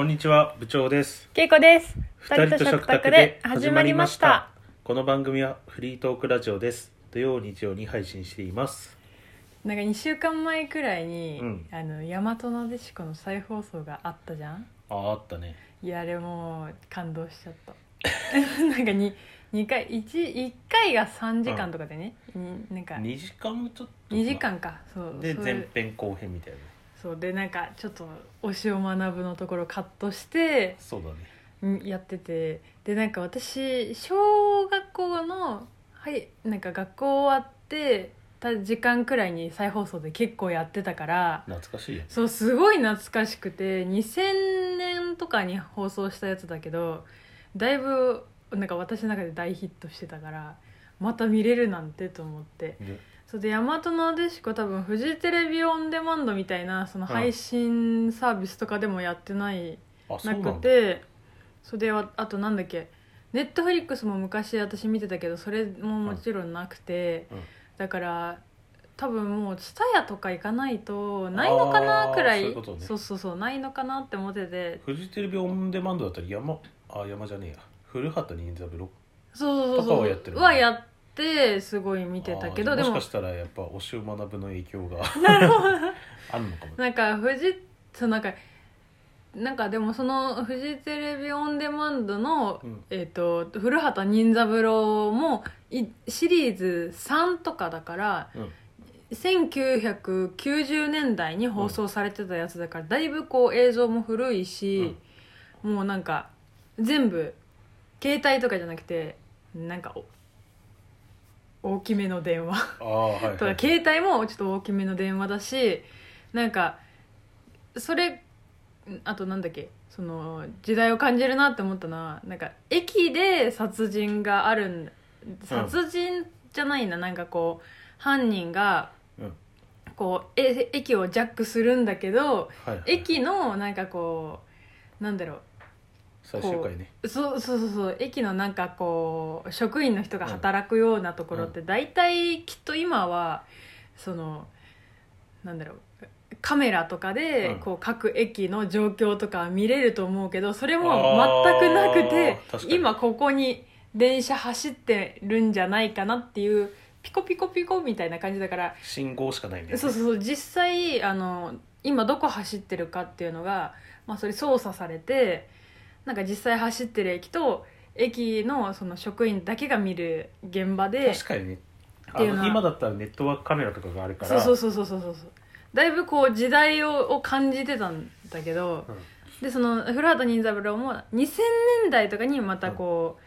こんにちは部長です。けいこです。二人と食卓で始まりました。この番組はフリートークラジオです。土曜日曜に配信しています。なんか2週間前くらいに、うん。あの大和なでしこの再放送があったじゃん？あああったね。いやあれもう感動しちゃった。なんかに2回 1, 1回が3時間とかでね、になんか。2時間もちょっと2時間か。そう。でそれ前編後編みたいなそうでなんかちょっと推しを学ぶのところカットしてそうだね。うんやっててでなんか私小学校のはいなんか学校終わってた時間くらいに再放送で結構やってたから懐かしいよ。そうすごい懐かしくて2000年とかに放送したやつだけどだいぶなんか私の中で大ヒットしてたからまた見れるなんてと思って。でそうで大和なでしこ多分フジテレビオンデマンドみたいなその配信サービスとかでもやってないうなだくてそれでああとなんだっけネットフリックスも昔私見てたけどそれももちろんなくて、うん。だから多分もう TSUTAYA とか行かないとないのかなくらいあーそういうことね。そうそうそうないのかなって思ってて。フジテレビオンデマンドだったら山あ山じゃねえや。古畑任三郎。そうそうとかそう。はやってるの？はやってすごい見てたけどでももしかしたらやっぱ推しを学ぶの影響があるのかも。なんかそうなんかなんかでもそのフジテレビオンデマンドの、うん。えっと古畑任三郎もいシリーズ3とかだからうん。1990年代に放送されてたやつだから、だいぶこう映像も古いし、もうなんか全部携帯とかじゃなくてなんかお大きめの電話。ああはい、はい、とか携帯もちょっと大きめの電話だしなんかそれあとなんだっけ？その時代を感じるなって思ったのはなんか駅で殺人があるん殺人じゃないな、なんかこう犯人がうん。こうえ駅をジャックするんだけどはいはい、駅のなんかこうなんだろ最終回ね。うそうそうそうそう駅のなんかこう職員の人が働くようなところって大体きっと今はそのなんだろうカメラとかでうん。こう各駅の状況とか見れると思うけどそれも全くなくて今ここに電車走ってるんじゃないかなっていうピコピコピコみたいな感じだから信号しかないね。そうそうそう実際あの今どこ走ってるかっていうのが、まあ、それ操作されてなんか実際走ってる駅と駅のその職員だけが見る現場で確かにね。あっていうの今だったらネットワークカメラとかがあるから。そうそうそうそうそう。そうだいぶこう時代をを感じてたんだけど、うん。でその古畑任三郎も2000年代とかにまたこ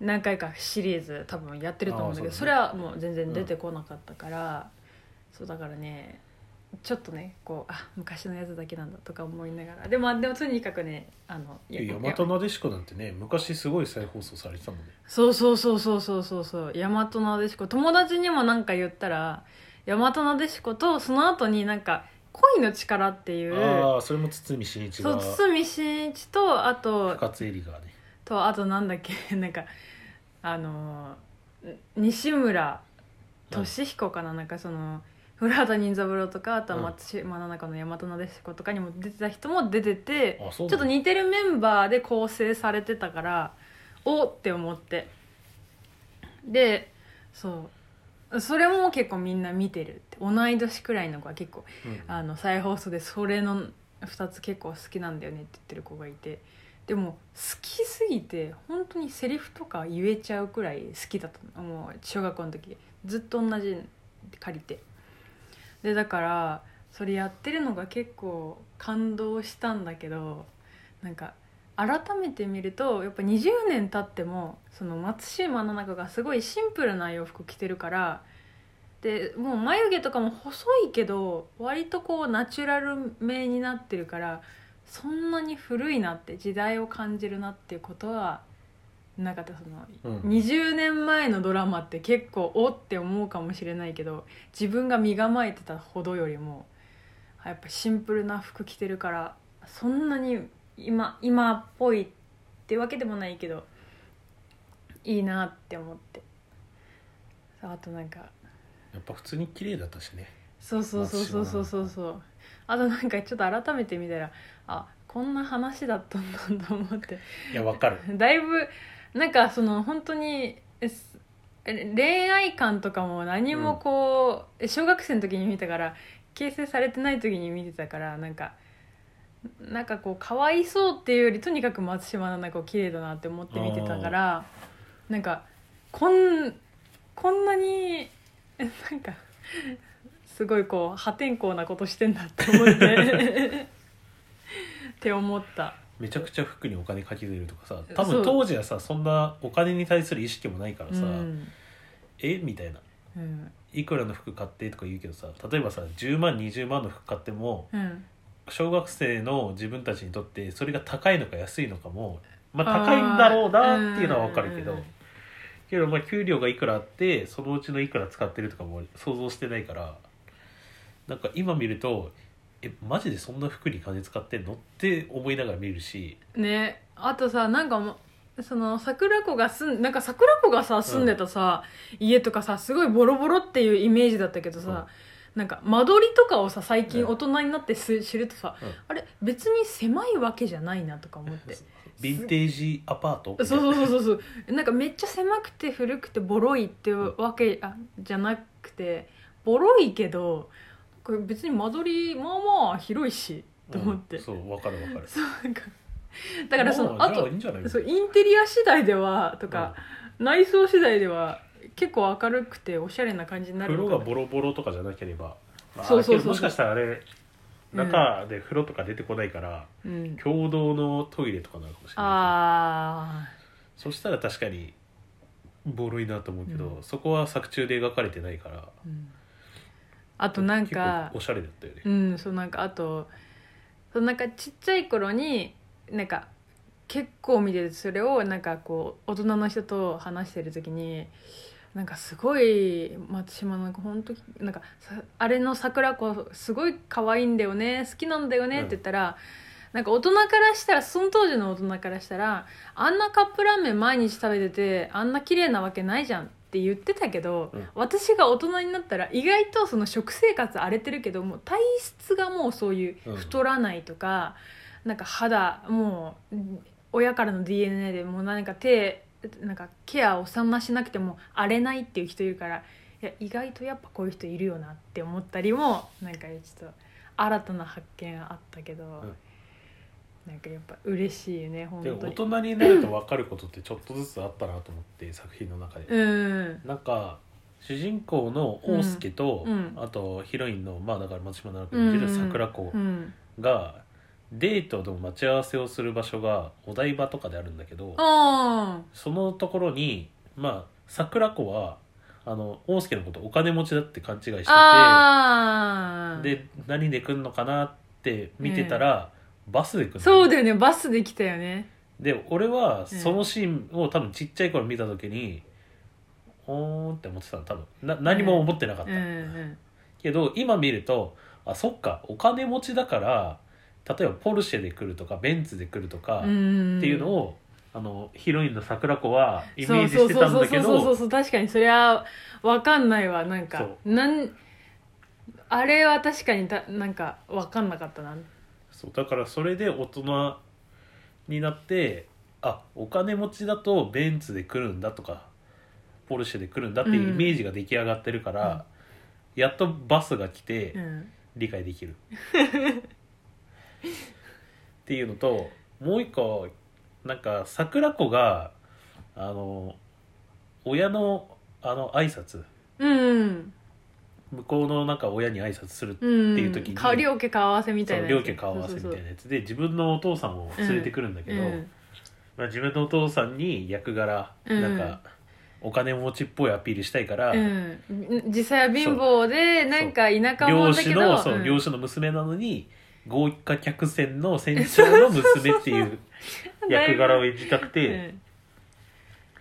う、何回かシリーズ多分やってると思うんだけどそ,、ね。れはもう全然出てこなかったから、そうだからねちょっとねこうあ昔のやつだけなんだとか思いながら。でもあでもとにかくねあのいや大和なでしこなんてね昔すごい再放送されてたもんね。そうそうそうそうそうそうそう。大和なでしこ。友達にもなんか言ったら大和なでしことその後になんか恋の力っていうああそれも堤真一そうが堤真一とあと深津絵里がね。とあとなんだっけ なんかあのー西村俊彦かな、なんかその古畑任三郎とかあとはうん。松島菜々子の大和なでしことかにも出てた人も出ててあそうちょっと似てるメンバーで構成されてたからおって思って。でそう。それも結構みんな見てるって。同い年くらいの子は結構うん。あの再放送でそれの2つ結構好きなんだよねって言ってる子がいて。でも好きすぎて本当にセリフとか言えちゃうくらい好きだったの。もう小学校の時。ずっと同じ借りてでだからそれやってるのが結構感動したんだけどなんか改めて見るとやっぱ20年経ってもその松島の中がすごいシンプルな洋服着てるからでもう眉毛とかも細いけど割とこうナチュラルめになってるからそんなに古いなって時代を感じるなっていうことはなかったその、うん。20年前のドラマって結構おって思うかもしれないけど自分が身構えてたほどよりもやっぱシンプルな服着てるからそんなに今今っぽいってわけでもないけどいいなって思って。あとなんかやっぱ普通に綺麗だったしね。そうそうそうそうそうそうそう。あとなんかちょっと改めて見たらあこんな話だったんだと思って。いやわかる。だいぶなんかその本当に恋愛観とかも何もこう、小学生の時に見たから形成されてない時に見てたからなんかなんかこうかわいそうっていうよりとにかく松島菜々子綺麗だなって思って見てたからなんかこんこんなになんかすごいこう破天荒なことしてんだって思って って思った。めちゃくちゃ服にお金かけてるとかさ多分当時はさそんなお金に対する意識もないからさ、うん。え？みたいな。うん。いくらの服買ってとか言うけどさ例えばさ10万20万の服買ってもうん。小学生の自分たちにとってそれが高いのか安いのかもまあ高いんだろうなっていうのは分かるけどけどまあ給料がいくらあってそのうちのいくら使ってるとかも想像してないからなんか今見るとえマジでそんな服に金使ってんの？って思いながら見るし。ね。あとさなんかもその桜子が住んなんか桜子がさ住んでたさ、家とかさすごいボロボロっていうイメージだったけどさ、なんか間取りとかをさ最近うん。大人になってす知るとさ、うん。あれ別に狭いわけじゃないなとか思って。ヴィンテージアパート？そうそうそうそうそう。なんかめっちゃ狭くて古くてボロいってわけ、あじゃなくてボロいけどこれ別に間取りまあまあ広いしと思って、うんそう分かる分かる。そうなんかだからそのまあじゃああといいんじゃない？そうインテリア次第ではとか、内装次第では結構明るくておしゃれな感じになる風のかな。呂がボロボロとかじゃなければ、まあそうそうそうけどもしかしたらあれうん中で風呂とか出てこないから、うん、共同のトイレとかなのかもしれない。あそしたら確かにボロいなと思うけど、うん。そこは作中で描かれてないからー、うん、あとなんかおしゃれだったよね、うんそうなんかあとそうなんかちっちゃい頃になんか結構見ててそれをなんかこう大人の人と話してる時になんかすごい松島なんか本当なんかさあれの桜子すごい可愛いんだよね好きなんだよねって言ったら、なんか大人からしたらその当時の大人からしたらあんなカップラーメン毎日食べててあんな綺麗なわけないじゃんって言ってたけど、うん。私が大人になったら意外とその食生活荒れてるけどもう体質がもうそういううん。太らないとか、なんか肌もううん親からの DNA でもう何か手なんかケアをそんなしなくても荒れないっていう人いるからいや意外とやっぱこういう人いるよなって思ったりもなんかちょっと新たな発見あったけど、なんかやっぱ嬉しいよね本で当も大に。人になると分かることってちょっとずつあったなと思って作品の中で、うん。なんか主人公の大輔と、うん。うん。あとヒロインのまあだから松島奈々子演じる桜子うん、がデートの待ち合わせをする場所がお台場とかであるんだけどあそのところにまあ桜子はあの大輔のことお金持ちだって勘違いしててあー。で何で来んのかなって見てたら、バスで来るの？そうだよね。バスで来たよね。で俺はそのシーンを多分ちっちゃい頃見た時に、おーんって思ってたの多分。な何も思ってなかった、うんうんけど今見るとあそっかお金持ちだから例えばポルシェで来るとかベンツで来るとか、うんっていうのをあのヒロインの桜子はイメージしてたんだけそうそうそうどそう確かにそれは分かんないわなんかそなんあれは確かにたなんか分かんなかったなそうだからそれで大人になってあお金持ちだとベンツで来るんだとかポルシェで来るんだっていうイメージが出来上がってるから、やっとバスが来てうん。理解できる、っていうのともう一個なんか桜子があの親のあの挨拶。うん向こうのなんか親に挨拶するうんっていう時にか両家顔合わせみたいな両家顔合わせみたいなやつ。で自分のお父さんを連れてくるんだけど、うん。まあ、自分のお父さんに役柄、うん。なんかお金持ちっぽいアピールしたいから、うん、実際は貧乏でなんか田舎者漁だけど師のそう、うん。漁師の娘なのに豪華客船の船長の娘っていう 役柄を演じたくて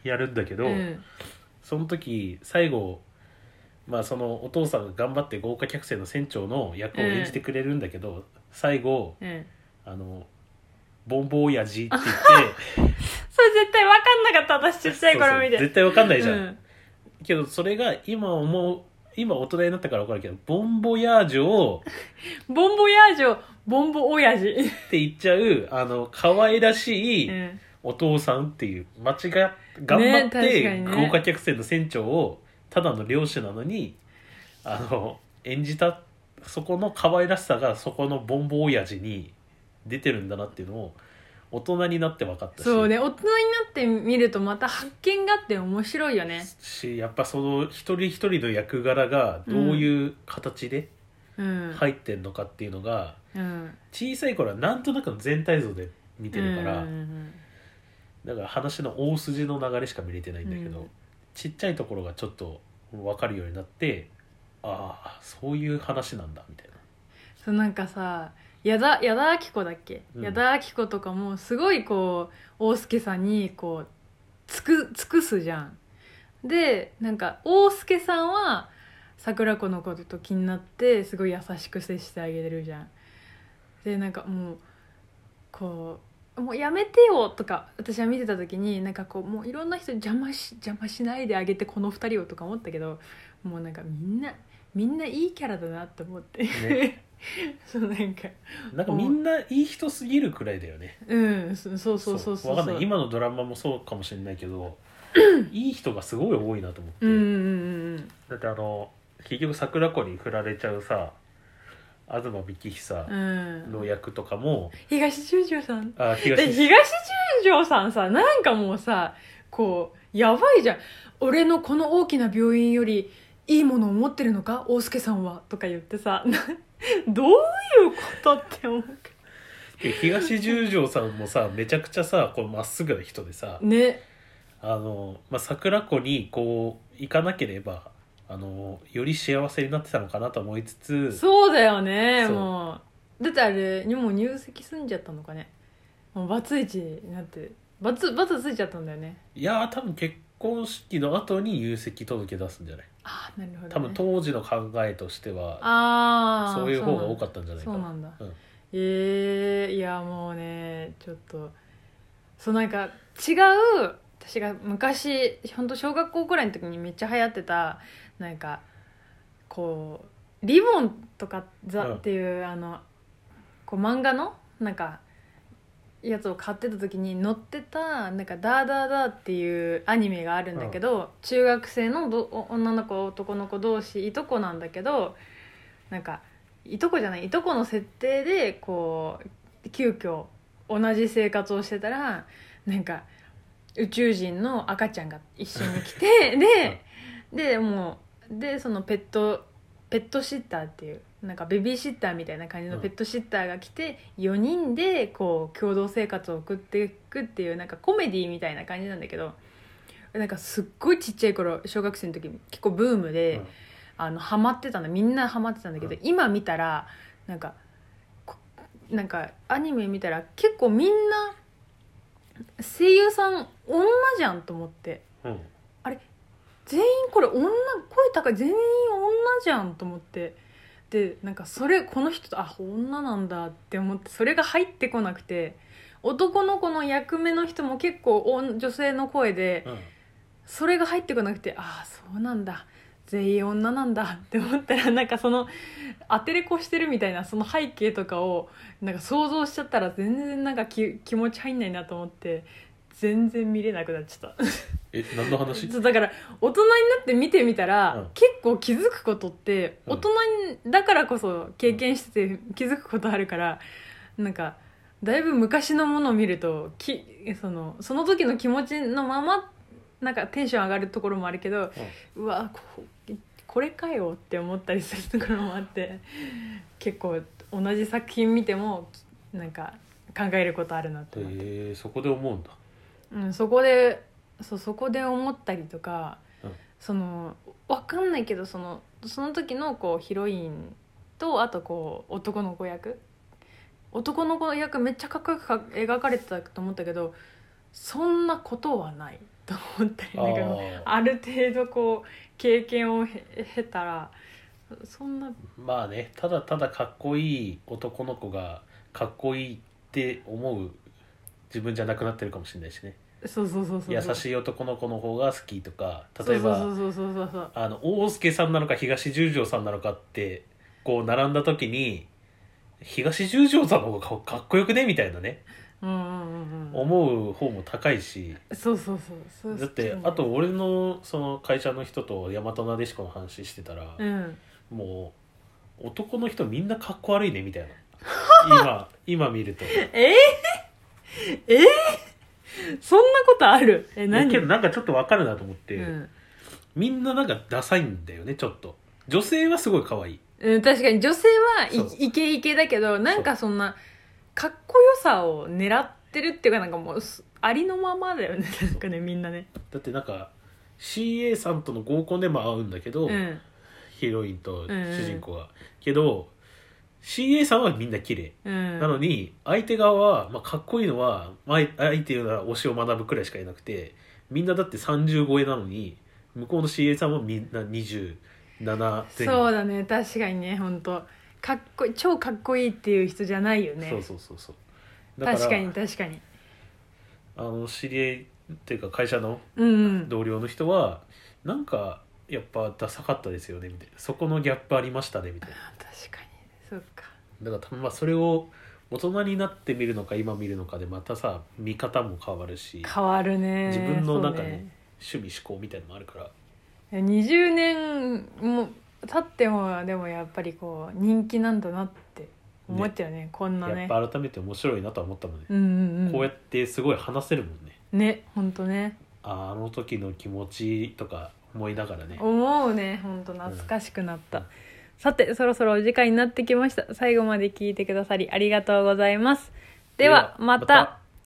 やるんだけど、うんうん。その時最後まあそのお父さんが頑張って豪華客船の船長の役を演じてくれるんだけど、最後うん。あのボンボ親父って言って それ絶対分かんなかった私ちっちゃい頃見て。そうそう絶対わかんないじゃん、うん。けどそれが今思う今大人になったから分かるけどボンボヤージュを ボンボヤージュをボンボ親父って言っちゃうあの可愛らしいうん。お父さんっていう間違っ頑張っ確かてにね。豪華客船の船長をただの漁師なのにあの演じたそこの可愛らしさがそこのボンボ親父に出てるんだなっていうのを大人になって分かったし。そうね大人になってみるとまた発見があって面白いよね。しやっぱその一人一人の役柄がどういう形でうん、入ってんのかっていうのがうん、小さい頃はなんとなくの全体像で見てるから、うんうん。だから話の大筋の流れしか見れてないんだけど、うんちっちゃいところがちょっと分かるようになってああそういう話なんだみたいな。そうなんかさ矢田矢田亜希子だっけ、うん。矢田亜希子とかもすごいこう大輔さんにこうつく尽くすじゃん。でなんか大輔さんは桜子のことと気になってすごい優しく接してあげてるじゃん。でなんかもうこうもうやめてよとか私は見てた時になんかこうもういろんな人邪魔し邪魔しないであげてこの二人をとか思ったけどもうなんかみんなみんないいキャラだなって思って、ね。そうなんか。なんかみんないい人すぎるくらいだよね。うんそそうそうそうそう。わかんない。今のドラマもそうかもしれないけど いい人がすごい多いなと思って、うんうんうん。だってあの結局桜子に振られちゃうさ東幹久の役とかも、東十条さん？あ東で東十条さんさなんかもうさこうやばいじゃん。俺のこの大きな病院よりいいものを持ってるのか？大輔さんはとか言ってさ。な どういうことって思うで東十条さんもさめちゃくちゃさこうまっすぐな人でさね。あの、まあ、桜子にこう行かなければあのより幸せになってたのかなと思いつつそうだよねそう。もう。だってあれにもう入籍済んじゃったのかね。もうバツイチになって。バツバツついちゃったんだよね。いやー多分結婚式の後に入籍届出すんじゃない？ああなるほど、ね、多分当時の考えとしてはああそういう方が多かったんじゃないかそうなんだ。うん。ええいやもうねちょっとそうなんか違う私が昔本当小学校くらいの時にめっちゃ流行ってたなんかこう「リボン」とか「ザ」うん。っていう、あのこう漫画のなんかやつを買ってた時に載ってた「なんかダーダーダー」っていうアニメがあるんだけど、中学生のどお女の子男の子同士いとこなんだけどなんかいとこじゃないいとこの設定でこう急遽同じ生活をしてたらなんか宇宙人の赤ちゃんが一緒に来て ででもうでそのペットペットシッターっていうなんかベビーシッターみたいな感じのペットシッターが来て、4人でこう共同生活を送っていくっていうなんかコメディみたいな感じなんだけどなんかすっごいちっちゃい頃小学生の時結構ブームで、うん。あのハマってたの。みんなハマってたんだけど、うん。今見たらなんかこなんかアニメ見たら結構みんな声優さん女じゃんと思って。うん全員これ女声高い全員女じゃんと思って。でなんかそれこの人あ女なんだって思ってそれが入ってこなくて男の子の役目の人も結構お女性の声でうん。それが入ってこなくてああそうなんだ。全員女なんだって思ったら なんかその当てれこしてるみたいなその背景とかをなんか想像しちゃったら全然なんかき気持ち入んないなと思って全然見れなくなっちゃった。え何の話？そうだから大人になって見てみたら、うん。結構気づくことってうん。大人にだからこそ経験してて気づくことあるからなんかだいぶ昔のものを見るときそのその時の気持ちのままなんかテンション上がるところもあるけど、うわここれかよって思ったりするところもあって結構同じ作品見てもなんか考えることあるなって思って。へえそこで思うんだうん、そこでそうそこで思ったりとか、うん。そのわかんないけどそのその時のこうヒロインとあとこう男の子役。男の子役めっちゃかっこよくか描かれてたと思ったけどそんなことはない。と思ったりあなんかー。ある程度こう経験をへ経たらそんな。まあねただただかっこいい男の子がかっこいいって思う自分じゃなくなってるかもしれないしねそうそうそうそう。優しい男の子の方が好きとか例えばあの大輔さんなのか東十条さんなのかってこう並んだ時に東十条さんの方がかかっこよくねみたいなね。思う方も高いし。そうそう。そうそう。だってあと俺のその会社の人と大和なでしこの話してたら、うん。もう男の人みんなかっこ悪いねみたいな。今今見ると。えー、えー、そんなことある？えだ何？けどなんかちょっとわかるなと思って、うん。みんななんかダサいんだよねちょっと。女性はすごい可愛い。うん、確かに女性はそう。いイケイケだけどなんかそんなかっこよさを狙ってるっていうかなんかもうすありのままだよね。なんかねみんなね。だってなんか CA さんとの合コンでも会うんだけど、うん。ヒロインと主人公が、けど CA さんはみんな綺麗、うん。なのに相手側は、まあ、かっこいいのは相相手は推しを学ぶくらいしかいなくてみんなだって30超えなのに向こうの CA さんはみんな27前後そうだね。確かにね。本当。かっこいい超かっこいいっていう人じゃないよね。そうそうそうそう。確かに確かに。あの知り合いっていうか会社のうんうん。同僚の人はなんかやっぱダサかったですよねみたいな。そこのギャップありましたねみたいなそうか。だから多分まあそれを大人になって見るのか今見るのかでまたさ見方も変わるし変わるね。自分のなんかね。趣味思考みたいのもあるから。20年も経ってもでもやっぱりこう人気なんだなって思っちゃうね。こんなね。やっぱ改めて面白いなとは思ったもんね、うんうんうん。こうやってすごい話せるもんね。ね本当ね。ああの時の気持ちとか思いながらね。思うね。本当懐かしくなった、うんさてそろそろお時間になってきました。最後まで聞いてくださりありがとうございます。ではまた